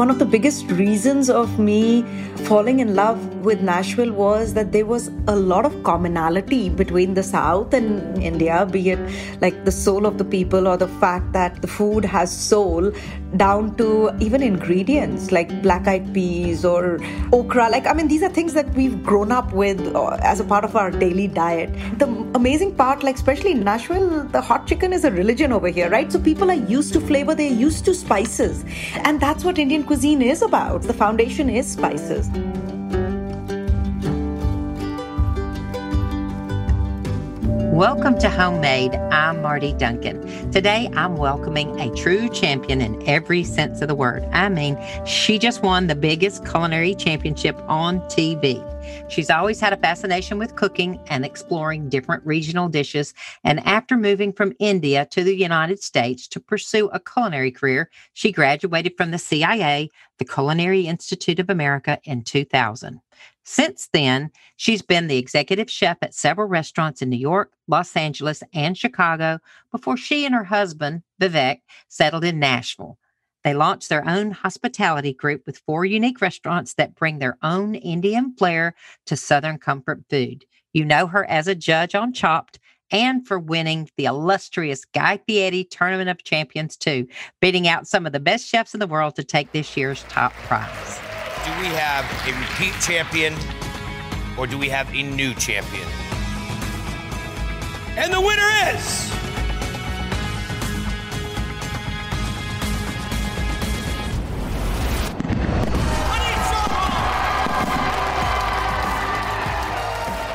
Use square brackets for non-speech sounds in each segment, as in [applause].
One of the biggest reasons of me falling in love with Nashville was that there was a lot of commonality between the South and India, be it like the soul of the people or the fact that the food has soul, down to even ingredients like black eyed peas or okra. Like, I mean, these are things that we've grown up with uh, as a part of our daily diet. The amazing part, like, especially in Nashville, the hot chicken is a religion over here, right? So people are used to flavor, they're used to spices. And that's what Indian cuisine is about. The foundation is spices. Bye. Welcome to Homemade. I'm Marty Duncan. Today, I'm welcoming a true champion in every sense of the word. I mean, she just won the biggest culinary championship on TV. She's always had a fascination with cooking and exploring different regional dishes. And after moving from India to the United States to pursue a culinary career, she graduated from the CIA, the Culinary Institute of America, in 2000. Since then, she's been the executive chef at several restaurants in New York, Los Angeles, and Chicago before she and her husband, Vivek, settled in Nashville. They launched their own hospitality group with four unique restaurants that bring their own Indian flair to Southern comfort food. You know her as a judge on Chopped and for winning the illustrious Guy Fieri Tournament of Champions, too, beating out some of the best chefs in the world to take this year's top prize. Do we have a repeat champion or do we have a new champion? And the winner is.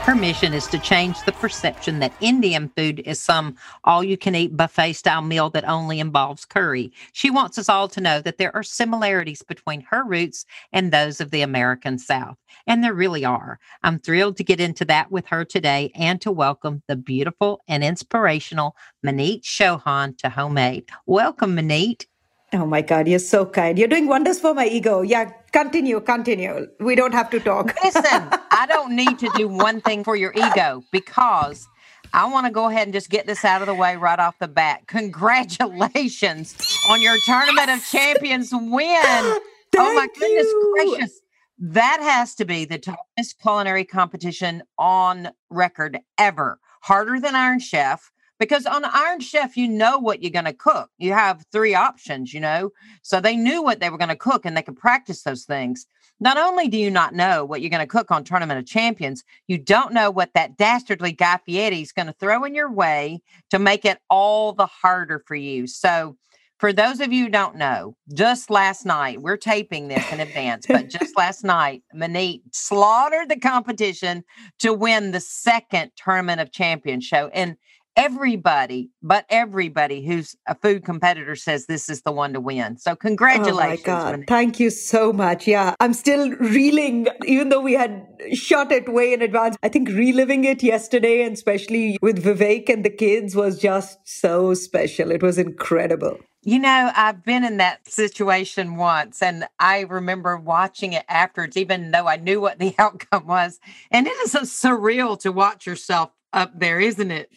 Her mission is to change the perception that Indian food is some all you can eat buffet style meal that only involves curry. She wants us all to know that there are similarities between her roots and those of the American South. And there really are. I'm thrilled to get into that with her today and to welcome the beautiful and inspirational Maneet Chauhan to Homemade. Welcome, Maneet. Oh my God, you're so kind. You're doing wonders for my ego. Yeah, continue, continue. We don't have to talk. Listen, [laughs] I don't need to do one thing for your ego because I want to go ahead and just get this out of the way right off the bat. Congratulations on your Tournament of Champions win. [laughs] oh my goodness you. gracious. That has to be the toughest culinary competition on record ever. Harder than Iron Chef, because on Iron Chef, you know what you're going to cook. You have three options, you know. So they knew what they were going to cook and they could practice those things. Not only do you not know what you're going to cook on Tournament of Champions, you don't know what that dastardly Guy Fieri is going to throw in your way to make it all the harder for you. So, for those of you who don't know, just last night, we're taping this in advance, but just [laughs] last night, Maneet slaughtered the competition to win the second Tournament of Champions show. And everybody, but everybody who's a food competitor says this is the one to win. So congratulations. Oh my God. Thank you so much. Yeah. I'm still reeling, even though we had shot it way in advance. I think reliving it yesterday and especially with Vivek and the kids was just so special. It was incredible. You know, I've been in that situation once, and I remember watching it afterwards, even though I knew what the [laughs] outcome was. And it is surreal to watch yourself up there, isn't it?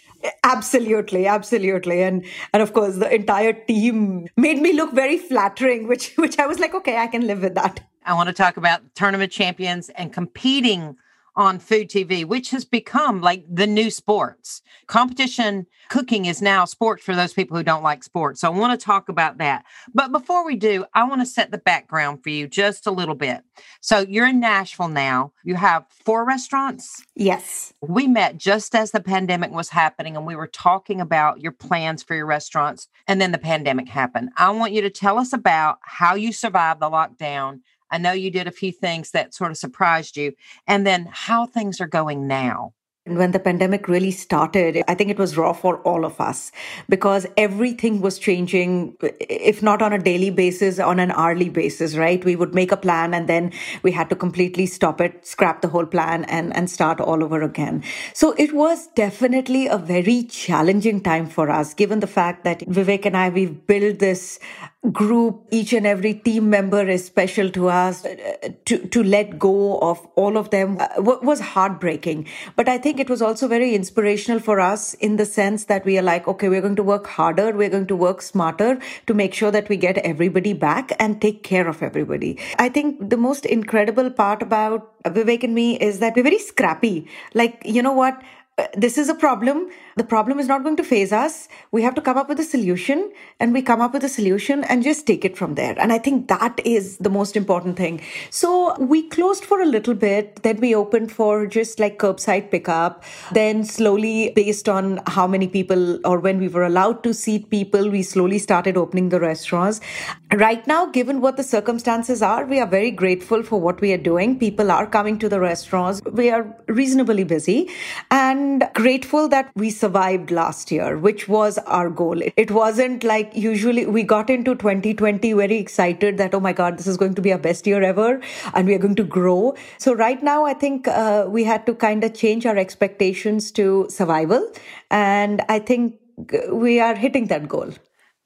Absolutely, absolutely. And and of course the entire team made me look very flattering, which which I was like, okay, I can live with that. I want to talk about tournament champions and competing on food TV, which has become like the new sports. Competition cooking is now sports for those people who don't like sports. So I want to talk about that. But before we do, I want to set the background for you just a little bit. So you're in Nashville now. You have four restaurants. Yes. We met just as the pandemic was happening and we were talking about your plans for your restaurants. And then the pandemic happened. I want you to tell us about how you survived the lockdown I know you did a few things that sort of surprised you, and then how things are going now. when the pandemic really started, I think it was raw for all of us because everything was changing, if not on a daily basis, on an hourly basis, right? We would make a plan and then we had to completely stop it, scrap the whole plan and, and start all over again. So it was definitely a very challenging time for us, given the fact that Vivek and I, we've built this group each and every team member is special to us to to let go of all of them uh, was heartbreaking. But i think it was also very inspirational for us in the sense that we are like okay we're going to work harder we're going to work smarter to make sure that we get everybody back and take care of everybody. I think the most incredible part about vivek and me is that we're very scrappy. Like you know what? This is a problem. The problem is not going to faze us. We have to come up with a solution and we come up with a solution and just take it from there. And I think that is the most important thing. So we closed for a little bit. Then we opened for just like curbside pickup. Then slowly, based on how many people or when we were allowed to seat people, we slowly started opening the restaurants. Right now, given what the circumstances are, we are very grateful for what we are doing. People are coming to the restaurants. We are reasonably busy. And grateful that we survived last year, which was our goal. It wasn't like usually we got into 2020 very excited that, oh my God, this is going to be our best year ever and we are going to grow. So right now, I think uh, we had to kind of change our expectations to survival. And I think we are hitting that goal.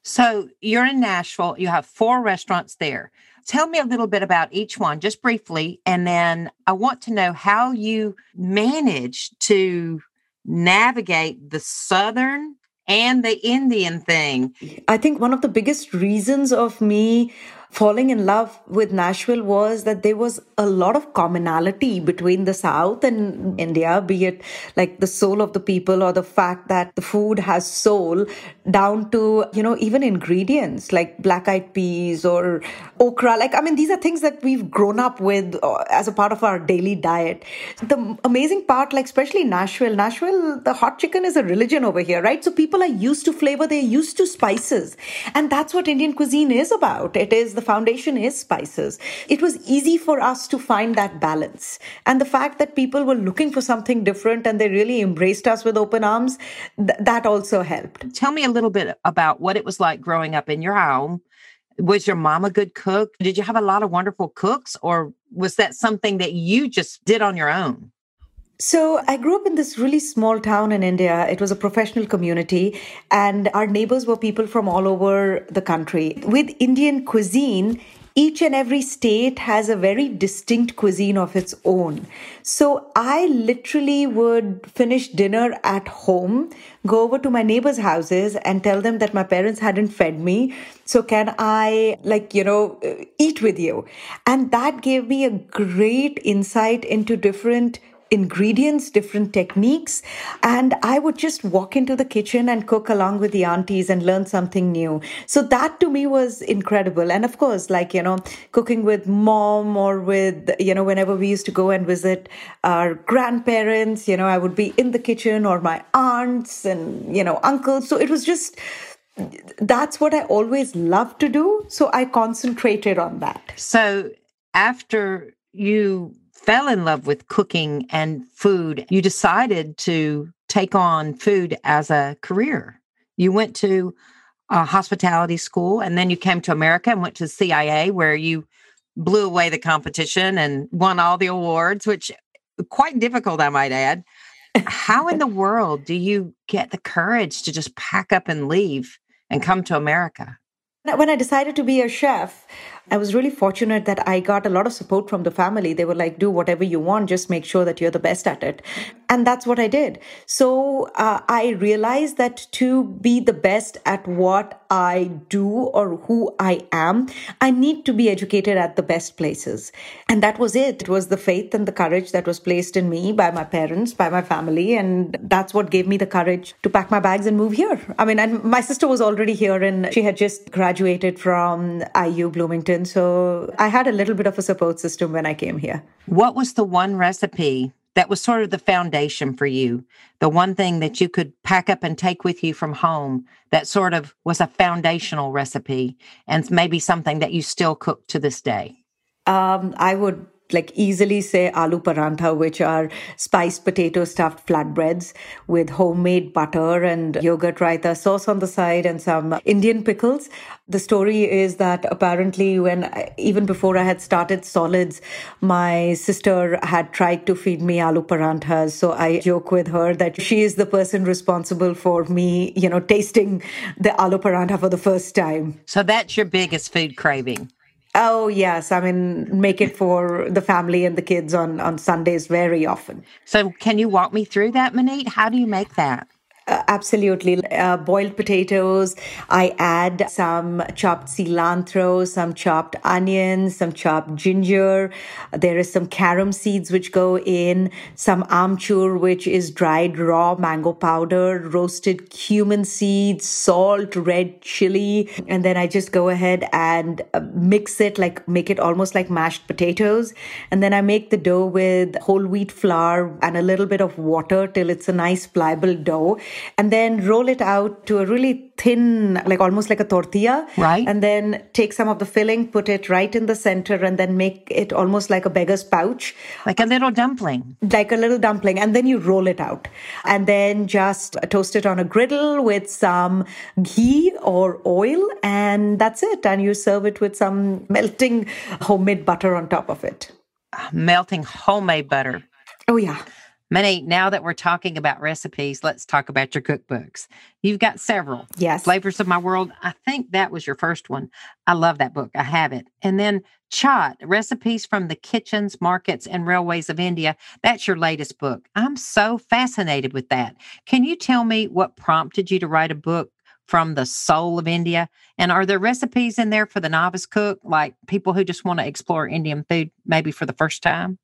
So you're in Nashville, you have four restaurants there. Tell me a little bit about each one, just briefly. And then I want to know how you managed to navigate the Southern and the Indian thing. I think one of the biggest reasons of me falling in love with Nashville was that there was a lot of commonality between the South and India, be it like the soul of the people or the fact that the food has soul down to, you know, even ingredients like black eyed peas or okra. Like, I mean, these are things that we've grown up with uh, as a part of our daily diet. The amazing part, like, especially Nashville, Nashville, the hot chicken is a religion over here, right? So people are used to flavor, they're used to spices. And that's what Indian cuisine is about. It is the the foundation is spices. It was easy for us to find that balance. And the fact that people were looking for something different and they really embraced us with open arms, th- that also helped. Tell me a little bit about what it was like growing up in your home. Was your mom a good cook? Did you have a lot of wonderful cooks, or was that something that you just did on your own? So I grew up in this really small town in India. It was a professional community and our neighbors were people from all over the country. With Indian cuisine, each and every state has a very distinct cuisine of its own. So I literally would finish dinner at home, go over to my neighbors' houses and tell them that my parents hadn't fed me. So can I, like, you know, eat with you? And that gave me a great insight into different ingredients, different techniques. And I would just walk into the kitchen and cook along with the aunties and learn something new. So that to me was incredible. And of course, like, you know, cooking with mom or with, you know, whenever we used to go and visit our grandparents, you know, I would be in the kitchen or my aunts and, you know, uncles. So it was just, that's what I always loved to do. So I concentrated on that. So after you fell in love with cooking and food, you decided to take on food as a career. You went to a hospitality school and then you came to America and went to CIA where you blew away the competition and won all the awards, which quite difficult, I might add. How in the [laughs] world do you get the courage to just pack up and leave and come to America? When I decided to be a chef, I was really fortunate that I got a lot of support from the family. They were like, do whatever you want, just make sure that you're the best at it. And that's what I did. So uh, I realized that to be the best at what I do or who I am, I need to be educated at the best places. And that was it. It was the faith and the courage that was placed in me by my parents, by my family. And that's what gave me the courage to pack my bags and move here. I mean, and my sister was already here and she had just graduated from IU Bloomington. So I had a little bit of a support system when I came here. What was the one recipe that was sort of the foundation for you, the one thing that you could pack up and take with you from home that sort of was a foundational recipe and maybe something that you still cook to this day? Um, I would like easily say aloo parantha, which are spiced potato stuffed flatbreads with homemade butter and yogurt raita sauce on the side and some Indian pickles. The story is that apparently, when even before I had started solids, my sister had tried to feed me aloo paranthas. So I joke with her that she is the person responsible for me, you know, tasting the aloo parantha for the first time. So that's your biggest food craving. Oh yes, I mean make it for the family and the kids on on Sundays very often. So can you walk me through that, Maneet? How do you make that? Uh, absolutely. Uh, boiled potatoes. I add some chopped cilantro, some chopped onions, some chopped ginger. There is some carom seeds which go in, some amchur, which is dried raw mango powder, roasted cumin seeds, salt, red chili. And then I just go ahead and uh, mix it, like make it almost like mashed potatoes. And then I make the dough with whole wheat flour and a little bit of water till it's a nice pliable dough and then roll it out to a really thin, like almost like a tortilla. Right. And then take some of the filling, put it right in the center, and then make it almost like a beggar's pouch. Like a little dumpling. Like a little dumpling. And then you roll it out. And then just toast it on a griddle with some ghee or oil. And that's it. And you serve it with some melting homemade butter on top of it. Melting homemade butter. Oh, yeah. Minnie, now that we're talking about recipes, let's talk about your cookbooks. You've got several. Yes. Flavors of My World. I think that was your first one. I love that book. I have it. And then Chaat, Recipes from the Kitchens, Markets, and Railways of India. That's your latest book. I'm so fascinated with that. Can you tell me what prompted you to write a book from the soul of India? And are there recipes in there for the novice cook, like people who just want to explore Indian food maybe for the first time?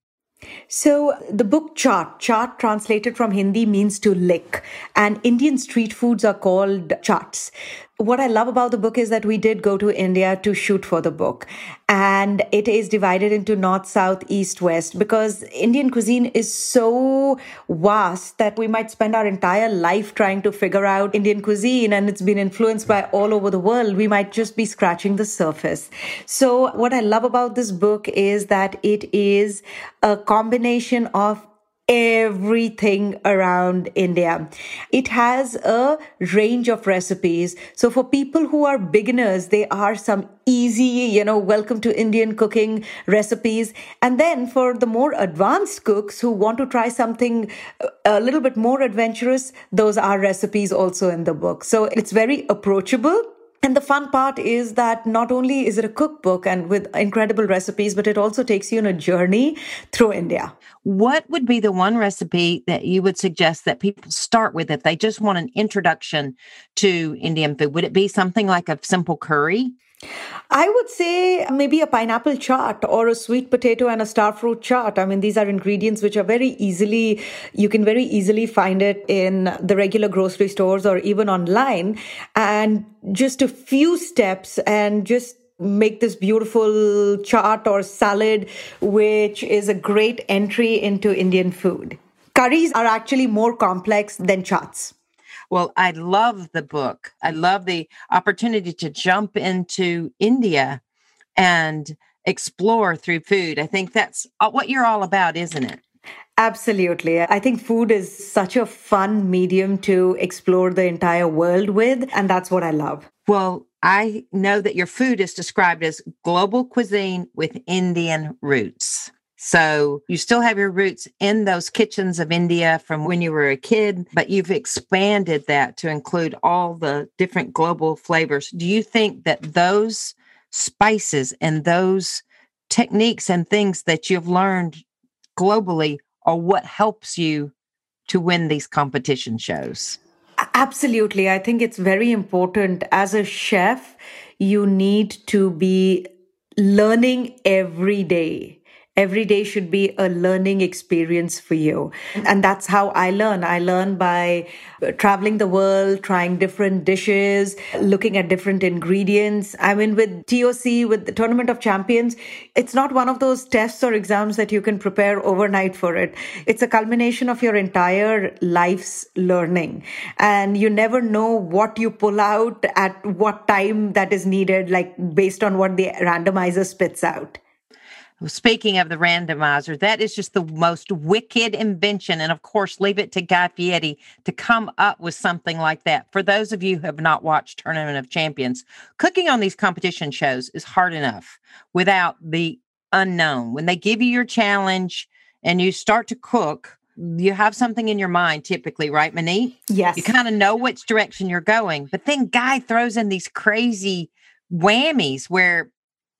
So the book chaat, chaat translated from Hindi means to lick, and Indian street foods are called chaats what I love about the book is that we did go to India to shoot for the book. And it is divided into north, south, east, west because Indian cuisine is so vast that we might spend our entire life trying to figure out Indian cuisine and it's been influenced by all over the world. We might just be scratching the surface. So what I love about this book is that it is a combination of everything around India. It has a range of recipes. So for people who are beginners, there are some easy, you know, welcome to Indian cooking recipes. And then for the more advanced cooks who want to try something uh, a little bit more adventurous, those are recipes also in the book. So it's very approachable and the fun part is that not only is it a cookbook and with incredible recipes, but it also takes you on a journey through India. What would be the one recipe that you would suggest that people start with if they just want an introduction to Indian food? Would it be something like a simple curry? I would say maybe a pineapple chaat or a sweet potato and a star fruit chaat. I mean, these are ingredients which are very easily, you can very easily find it in the regular grocery stores or even online. And just a few steps and just make this beautiful chaat or salad, which is a great entry into Indian food. Curries are actually more complex than chaats. Well, I love the book. I love the opportunity to jump into India and explore through food. I think that's what you're all about, isn't it? Absolutely. I think food is such a fun medium to explore the entire world with, and that's what I love. Well, I know that your food is described as global cuisine with Indian roots. So you still have your roots in those kitchens of India from when you were a kid, but you've expanded that to include all the different global flavors. Do you think that those spices and those techniques and things that you've learned globally are what helps you to win these competition shows? Absolutely. I think it's very important as a chef, you need to be learning every day every day should be a learning experience for you. And that's how I learn. I learn by uh, traveling the world, trying different dishes, looking at different ingredients. I mean, with TOC, with the Tournament of Champions, it's not one of those tests or exams that you can prepare overnight for it. It's a culmination of your entire life's learning. And you never know what you pull out at what time that is needed, like based on what the randomizer spits out. Speaking of the randomizer, that is just the most wicked invention. And of course, leave it to Guy Fieri to come up with something like that. For those of you who have not watched Tournament of Champions, cooking on these competition shows is hard enough without the unknown. When they give you your challenge and you start to cook, you have something in your mind typically, right, Monique? Yes. You kind of know which direction you're going. But then Guy throws in these crazy whammies where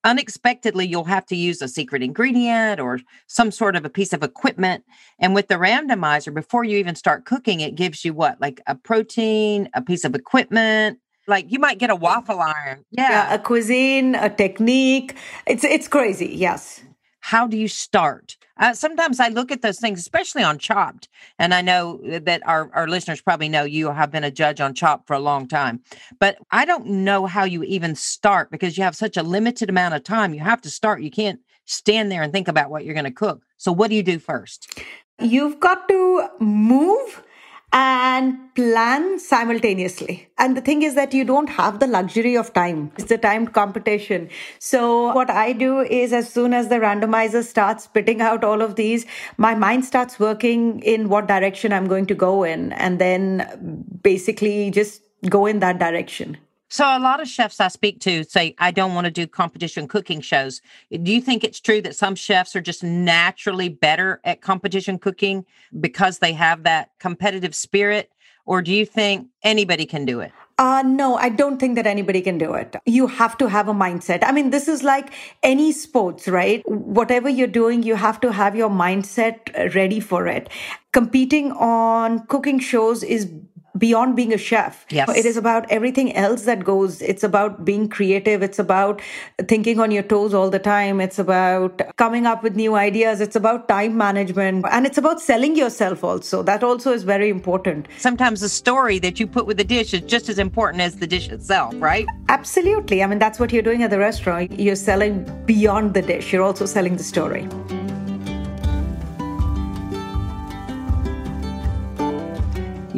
unexpectedly you'll have to use a secret ingredient or some sort of a piece of equipment and with the randomizer before you even start cooking it gives you what like a protein a piece of equipment? Like you might get a waffle iron. Yeah, yeah. a cuisine a technique. It's it's crazy yes how do you start? Uh, sometimes I look at those things, especially on Chopped, and I know that our, our listeners probably know you have been a judge on Chopped for a long time, but I don't know how you even start because you have such a limited amount of time. You have to start. You can't stand there and think about what you're going to cook. So, what do you do first? You've got to move and plan simultaneously. And the thing is that you don't have the luxury of time. It's a timed competition. So what I do is as soon as the randomizer starts spitting out all of these, my mind starts working in what direction I'm going to go in and then basically just go in that direction. So a lot of chefs I speak to say I don't want to do competition cooking shows. Do you think it's true that some chefs are just naturally better at competition cooking because they have that competitive spirit or do you think anybody can do it? Uh, no, I don't think that anybody can do it. You have to have a mindset. I mean, this is like any sports, right? Whatever you're doing, you have to have your mindset ready for it. Competing on cooking shows is beyond being a chef. Yes. It is about everything else that goes. It's about being creative. It's about thinking on your toes all the time. It's about coming up with new ideas. It's about time management and it's about selling yourself also. That also is very important. Sometimes the story that you put with the dish is just as important as the dish itself, right? Absolutely. I mean, that's what you're doing at the restaurant. You're selling beyond the dish. You're also selling the story.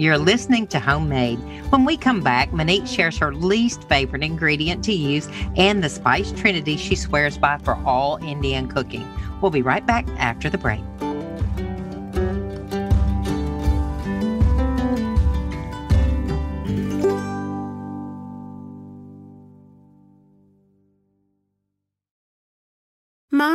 You're listening to Homemade. When we come back, Monique shares her least favorite ingredient to use and the spice trinity she swears by for all Indian cooking. We'll be right back after the break.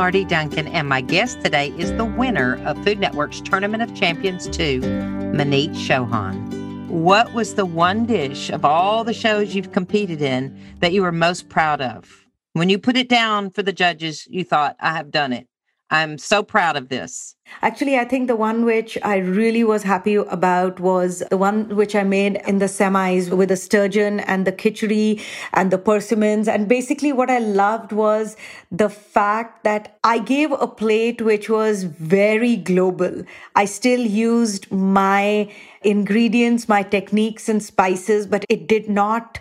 Marty Duncan, and my guest today is the winner of Food Network's Tournament of Champions 2, Maneet Chauhan. What was the one dish of all the shows you've competed in that you were most proud of? When you put it down for the judges, you thought, I have done it. I'm so proud of this. Actually, I think the one which I really was happy about was the one which I made in the semis with the sturgeon and the khichdi and the persimmons. And basically, what I loved was the fact that I gave a plate which was very global. I still used my ingredients, my techniques and spices, but it did not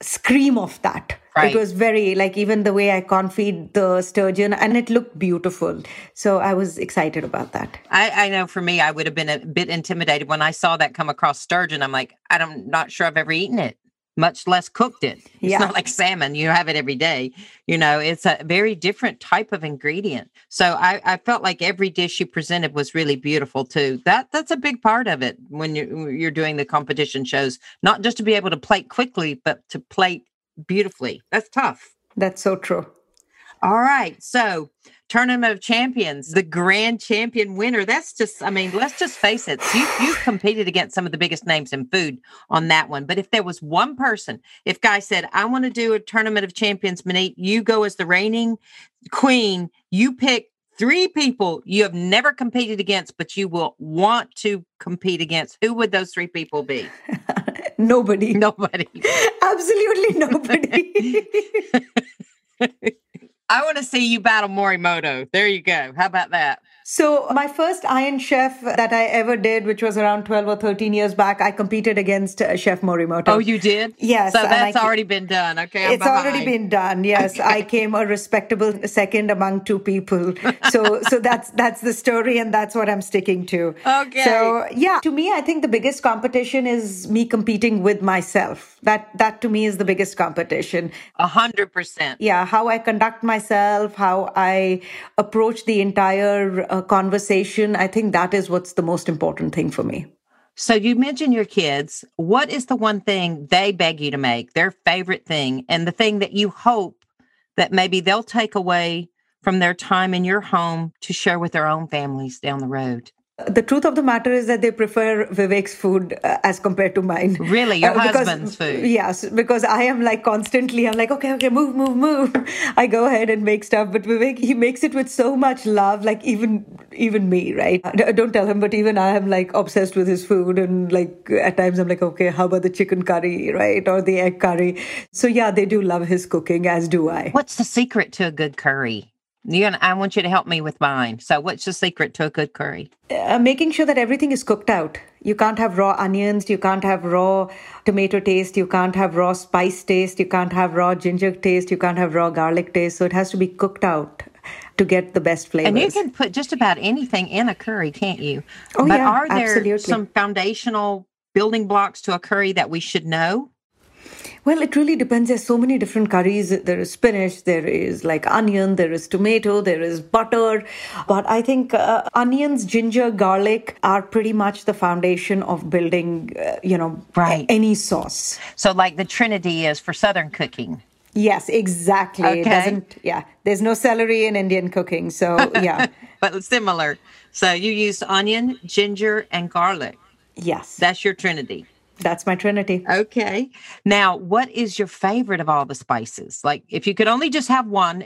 scream of that. Right. It was very like even the way I confit the sturgeon and it looked beautiful. So I was excited about that. I, I, know for me, I would have been a bit intimidated when I saw that come across sturgeon. I'm like, I'm not sure I've ever eaten it, much less cooked it. [laughs] It's yeah. not like salmon. You have it every day. You know, it's a very different type of ingredient. So I, I felt like every dish you presented was really beautiful too. That that's a big part of it when you're you're doing the competition shows, not just to be able to plate quickly, but to plate beautifully. That's tough. That's so true. All right. So, Tournament of Champions, the grand champion winner. That's just, I mean, let's just face it. You, you've competed against some of the biggest names in food on that one. But if there was one person, if Guy said, I want to do a Tournament of Champions, Monique, you go as the reigning queen, you pick three people you have never competed against, but you will want to compete against, who would those three people be? [laughs] nobody. [laughs] Nobody. Absolutely nobody. [laughs] I want to see you battle Morimoto. There you go. How about that? So, my first Iron Chef that I ever did, which was around 12 or 13 years back, I competed against uh, Chef Morimoto. Oh, you did? Yes. So that's I, already been done. Okay. I'm it's behind. already been done. [laughs] Yes. Okay. I came a respectable second among two people. So, so that's, that's the story and that's what I'm sticking to. Okay. So, yeah, to me, I think the biggest competition is me competing with myself. That, that to me is the biggest competition. A hundred percent. Yeah. How I conduct myself, how I approach the entire uh, conversation. I think that is what's the most important thing for me. So you mentioned your kids. What is the one thing they beg you to make, their favorite thing, and the thing that you hope that maybe they'll take away from their time in your home to share with their own families down the road? The truth of the matter is that they prefer Vivek's food uh, as compared to mine. Really, your uh, because, husband's food? Yes, because I am like constantly, I'm like, okay, okay, move, move, move. [laughs] I go ahead and make stuff, but Vivek, he makes it with so much love, like even even me, right? I don't tell him, but even I am like obsessed with his food, and like at times I'm like, okay, how about the chicken curry, right, or the egg curry? So yeah, they do love his cooking, as do I. What's the secret to a good curry? You I want you to help me with mine. So, what's the secret to a good curry? Uh, making sure that everything is cooked out. You can't have raw onions. You can't have raw tomato taste. You can't have raw spice taste. You can't have raw ginger taste. You can't have raw garlic taste. So it has to be cooked out to get the best flavors. And you can put just about anything in a curry, can't you? Oh but yeah, are there absolutely. some foundational building blocks to a curry that we should know? Well, it really depends. There's so many different curries. There is spinach, there is like onion, there is tomato, there is butter. But I think uh, onions, ginger, garlic are pretty much the foundation of building, uh, you know, right. any sauce. So, like the Trinity is for Southern cooking. Yes, exactly. Okay. It doesn't, yeah. There's no celery in Indian cooking. So, [laughs] yeah. but similar. So, you use onion, ginger, and garlic. Yes. That's your Trinity. That's my trinity. Okay. Now, what is your favorite of all the spices? Like, if you could only just have one.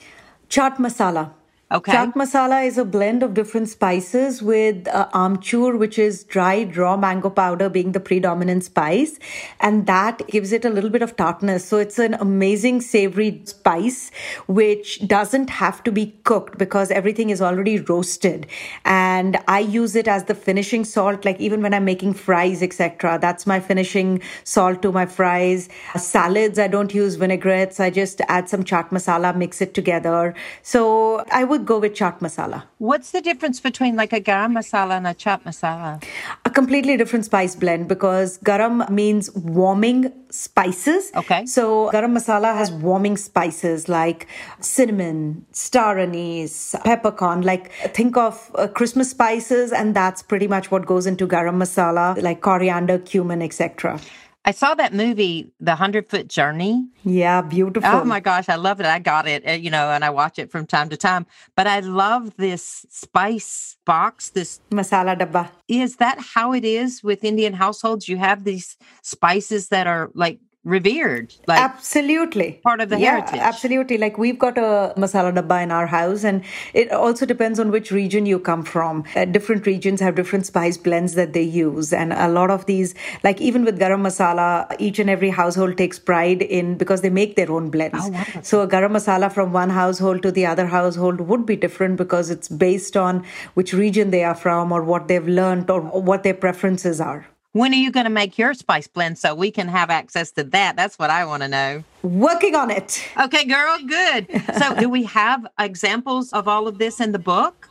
Chaat masala. Okay. Chaat masala is a blend of different spices with uh, amchur, which is dried raw mango powder, being the predominant spice. And that gives it a little bit of tartness. So it's an amazing savory spice, which doesn't have to be cooked because everything is already roasted. And I use it as the finishing salt, like even when I'm making fries, etc. That's my finishing salt to my fries. Salads, I don't use vinaigrettes. I just add some chaat masala, mix it together. So I would go with chaat masala. What's the difference between like a garam masala and a chaat masala? A completely different spice blend because garam means warming spices. Okay. So garam masala has warming spices like cinnamon, star anise, peppercorn. Like think of uh, Christmas spices, and that's pretty much what goes into garam masala, like coriander, cumin, etc. I saw that movie, The Hundred Foot Journey. Yeah, beautiful. Oh my gosh, I love it. I got it, uh, you know, and I watch it from time to time. But I love this spice box, this masala dabba. Is that how it is with Indian households? You have these spices that are like revered like absolutely. part of the yeah, heritage. absolutely. Like we've got a masala dabba in our house and it also depends on which region you come from. Uh, different regions have different spice blends that they use and a lot of these like even with garam masala each and every household takes pride in because they make their own blends. Oh, wow. so a garam masala from one household to the other household would be different because it's based on which region they are from or what they've learned or what their preferences are when are you going to make your spice blend so we can have access to that? That's what I want to know. Working on it. Okay, girl, good. So, [laughs] do we have examples of all of this in the book?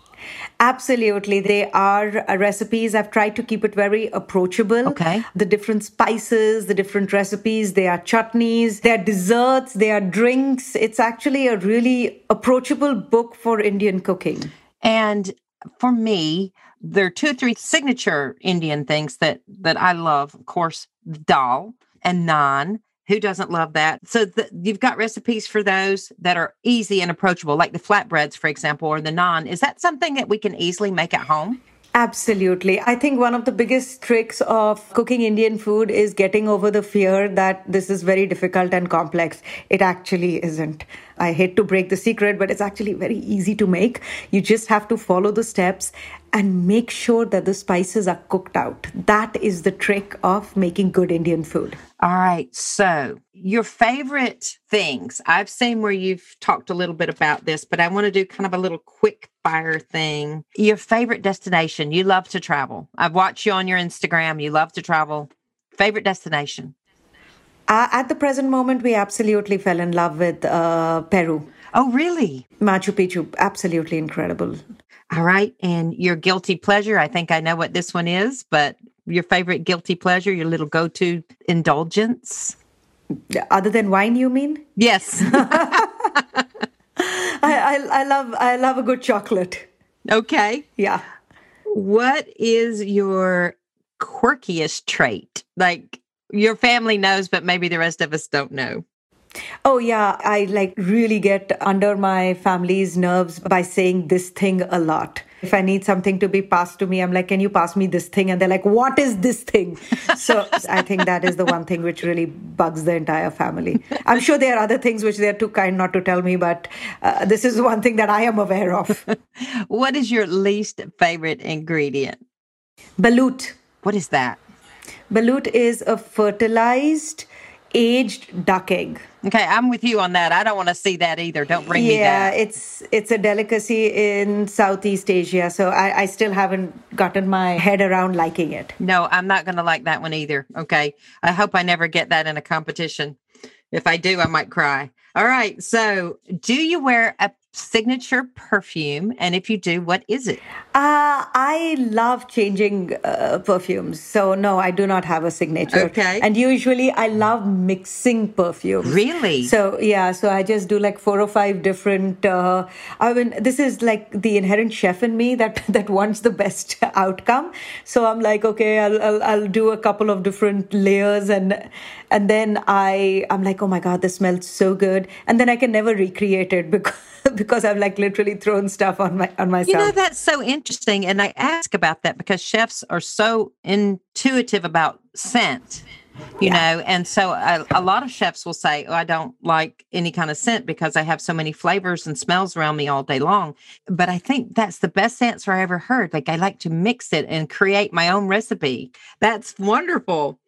Absolutely. They are uh, recipes. I've tried to keep it very approachable. Okay. The different spices, the different recipes, they are chutneys, they are desserts, they are drinks. It's actually a really approachable book for Indian cooking. And for me, there are two or three signature Indian things that that I love. Of course, dal and naan. Who doesn't love that? So the, you've got recipes for those that are easy and approachable, like the flatbreads, for example, or the naan. Is that something that we can easily make at home? Absolutely. I think one of the biggest tricks of cooking Indian food is getting over the fear that this is very difficult and complex. It actually isn't. I hate to break the secret, but it's actually very easy to make. You just have to follow the steps and make sure that the spices are cooked out. That is the trick of making good Indian food. All right. So, your favorite things. I've seen where you've talked a little bit about this, but I want to do kind of a little quick fire thing. Your favorite destination. You love to travel. I've watched you on your Instagram. You love to travel. Favorite destination? Uh, at the present moment, we absolutely fell in love with uh, Peru. Oh, really? Machu Picchu, absolutely incredible. All right. And your guilty pleasure, I think I know what this one is, but your favorite guilty pleasure, your little go to indulgence? Other than wine, you mean? Yes. [laughs] [laughs] I, I, I love I love a good chocolate. Okay. Yeah. What is your quirkiest trait? Like your family knows, but maybe the rest of us don't know. Oh, yeah. I like really get under my family's nerves by saying this thing a lot. If I need something to be passed to me, I'm like, can you pass me this thing? And they're like, what is this thing? [laughs] So I think that is the one thing which really bugs the entire family. I'm sure there are other things which they're too kind not to tell me, but uh, this is one thing that I am aware of. [laughs] what is your least favorite ingredient? Balut. What is that? Balut is a fertilized aged duck egg. Okay, I'm with you on that. I don't want to see that either. Don't bring yeah, me that. Yeah, it's it's a delicacy in Southeast Asia, so I, I still haven't gotten my head around liking it. No, I'm not going to like that one either. Okay, I hope I never get that in a competition. If I do, I might cry. All right. So, do you wear a signature perfume? And if you do, what is it? Uh, I love changing uh, perfumes. So, no, I do not have a signature. Okay. And usually I love mixing perfumes. Really? So, yeah, so I just do like four or five different. Uh, I mean, this is like the inherent chef in me that, [laughs] that wants the best [laughs] outcome. So, I'm like, okay, I'll, I'll, I'll do a couple of different layers and and then I I'm like, oh my god, this smells so good, and then I can never recreate it [laughs] because because I've like literally thrown stuff on my on myself. You know, that's so interesting, and I ask about that because chefs are so intuitive about scent. You yeah. know, and so a, a, lot of chefs will say, "Oh, I don't like any kind of scent because I have so many flavors and smells around me all day long." But I think that's the best answer I ever heard. Like I like to mix it and create my own recipe. That's wonderful.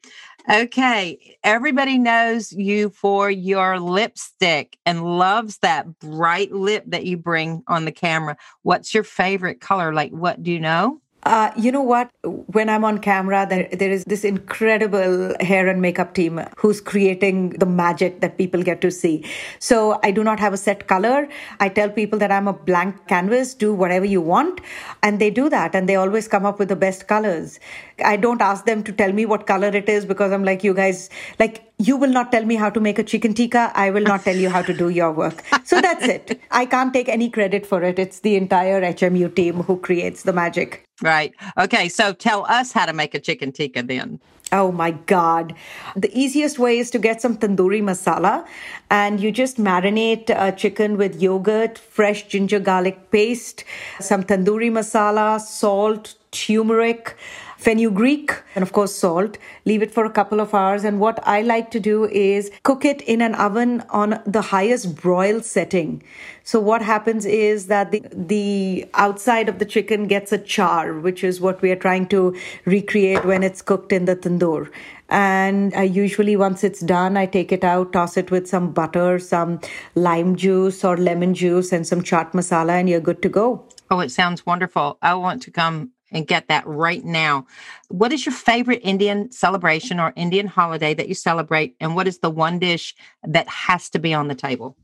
Okay. Everybody knows you for your lipstick and loves that bright lip that you bring on the camera. What's your favorite color? Like, what do you know? Uh, you know what? When I'm on camera, there, there is this incredible hair and makeup team who's creating the magic that people get to see. So I do not have a set color. I tell people that I'm a blank canvas, do whatever you want. And they do that. And they always come up with the best colors. I don't ask them to tell me what color it is because I'm like, you guys, like, you will not tell me how to make a chicken tikka. I will not tell you how to do your work. So that's it. I can't take any credit for it. It's the entire HMU team who creates the magic. Right. Okay. So tell us how to make a chicken tikka then. Oh my God. The easiest way is to get some tandoori masala and you just marinate a chicken with yogurt, fresh ginger garlic paste, some tandoori masala, salt, turmeric fenugreek, and of course salt. Leave it for a couple of hours. And what I like to do is cook it in an oven on the highest broil setting. So what happens is that the, the outside of the chicken gets a char, which is what we are trying to recreate when it's cooked in the tandoor. And I usually, once it's done, I take it out, toss it with some butter, some lime juice or lemon juice, and some chaat masala, and you're good to go. Oh, it sounds wonderful. I want to come and get that right now. What is your favorite Indian celebration or Indian holiday that you celebrate? And what is the one dish that has to be on the table?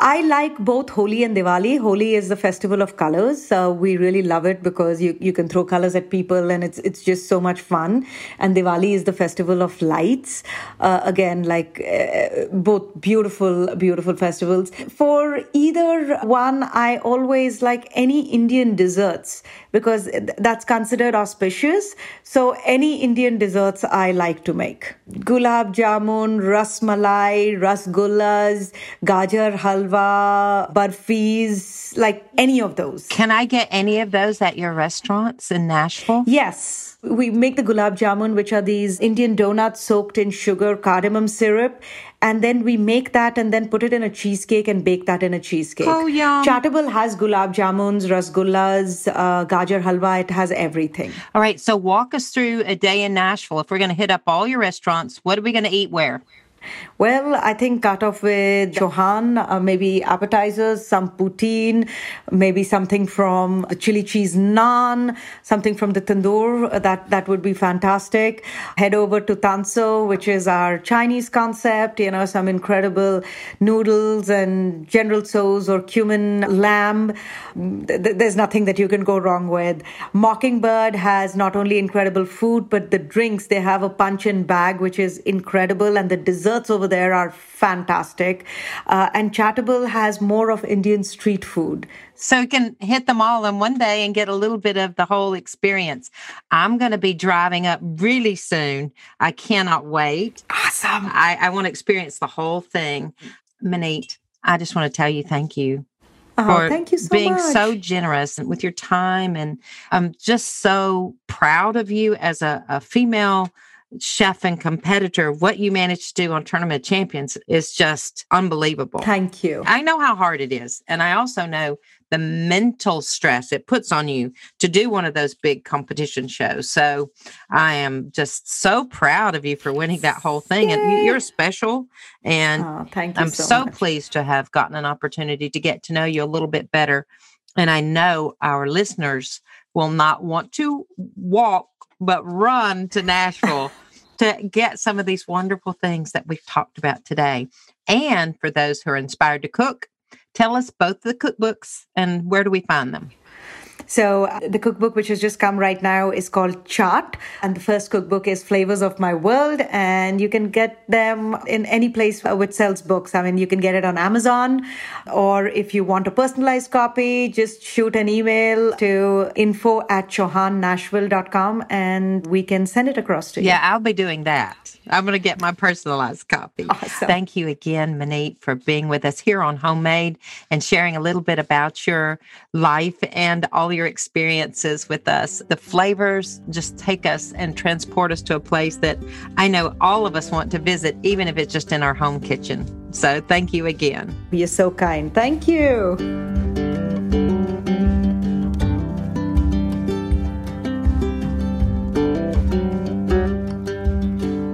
I like both Holi and Diwali. Holi is the festival of colors. Uh, we really love it because you, you can throw colors at people and it's it's just so much fun. And Diwali is the festival of lights. Uh, again, like uh, both beautiful, beautiful festivals. For either one, I always like any Indian desserts because that's considered auspicious. So any Indian desserts I like to make. Gulab jamun, ras malai, rasgullas, gajar gajar halwa, barfis, like any of those. Can I get any of those at your restaurants in Nashville? Yes. We make the gulab jamun, which are these Indian donuts soaked in sugar, cardamom syrup, and then we make that and then put it in a cheesecake and bake that in a cheesecake. Oh, yeah. Chaatable has gulab jamuns, rasgullas, uh, gajar halwa. It has everything. All right. So walk us through a day in Nashville. If we're going to hit up all your restaurants, what are we going to eat where? Well, I think cut off with Chauhan, uh, maybe appetizers, some poutine, maybe something from the chili cheese naan, something from the tandoor. Uh, that that would be fantastic. Head over to Tansuo, which is our Chinese concept. You know, some incredible noodles and General Tso's or cumin lamb. There's nothing that you can go wrong with. Mockingbird has not only incredible food but the drinks. They have a punch in bag, which is incredible, and the dessert desserts over there are fantastic. Uh, and Chaatable has more of Indian street food. So you can hit them all in one day and get a little bit of the whole experience. I'm going to be driving up really soon. I cannot wait. Awesome. I, I want to experience the whole thing. Maneet, I just want to tell you thank you. Oh, for thank you so being much. so generous with your time. And I'm just so proud of you as a, a female chef and competitor, what you managed to do on Tournament of Champions is just unbelievable. Thank you. I know how hard it is. And I also know the mental stress it puts on you to do one of those big competition shows. So I am just so proud of you for winning that whole thing. And you- you're special. And Oh, thank you I'm so, so, pleased to have gotten an opportunity to get to know you a little bit better. And I know our listeners will not want to walk, but run to [laughs] Nashville to get some of these wonderful things that we've talked about today. And for those who are inspired to cook, tell us both the cookbooks and where do we find them? So uh, the cookbook, which has just come right now, is called Chaat, and the first cookbook is Flavors of My World, and you can get them in any place uh, which sells books. I mean, you can get it on Amazon, or if you want a personalized copy, just shoot an email to info at chauhannashville.com, and we can send it across to you. Yeah, I'll be doing that. I'm going to get my personalized copy. Awesome. Thank you again, Maneet, for being with us here on Homemade and sharing a little bit about your life and all your experiences with us. The flavors just take us and transport us to a place that I know all of us want to visit, even if it's just in our home kitchen. So thank you again. You're so kind. Thank you.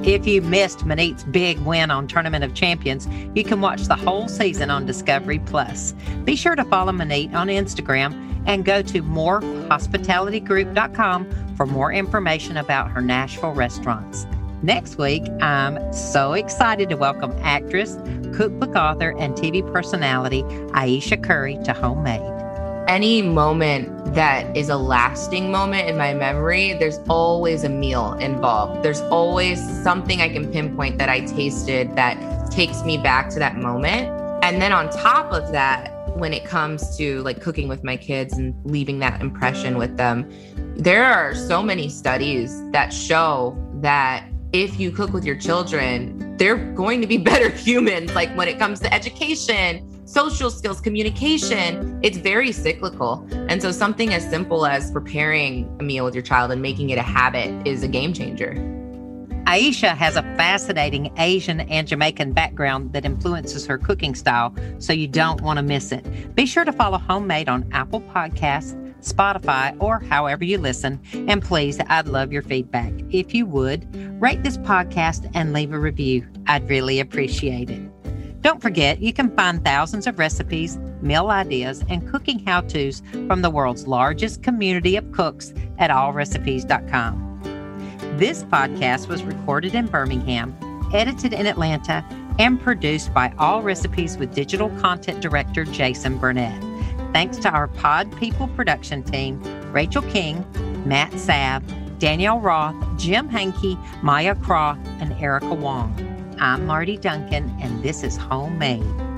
If you missed Maneet's big win on Tournament of Champions, you can watch the whole season on Discovery Plus. Be sure to follow Maneet on Instagram and go to morphhospitalitygroup.com for more information about her Nashville restaurants. Next week, I'm so excited to welcome actress, cookbook author, and TV personality Ayesha Curry to Homemade. any moment that is a lasting moment in my memory, there's always a meal involved. There's always something I can pinpoint that I tasted that takes me back to that moment. And then on top of that, when it comes to like cooking with my kids and leaving that impression with them, there are so many studies that show that if you cook with your children, they're going to be [laughs] better humans. Like when it comes to education, social skills, communication, it's very cyclical. And so something as simple as preparing a meal with your child and making it a habit is a game changer. Ayesha has a fascinating Asian and Jamaican background that influences her cooking style, so you don't want to miss it. Be sure to follow Homemade on Apple Podcasts, Spotify, or however you listen. And please, I'd love your feedback. If you would, rate this podcast and leave a review. I'd really appreciate it. Don't forget, you can find thousands of recipes, meal ideas, and cooking how to's from the world's largest community of cooks at allrecipes.com. This podcast was recorded in Birmingham, edited in Atlanta, and produced by All Recipes with digital content director Jason Burnett. Thanks to our Pod People production team Rachel King, Matt Sabb, Danielle Roth, Jim Hankey, Maya Croft, and Erica Wong. I'm Marty Duncan, and this is Homemade.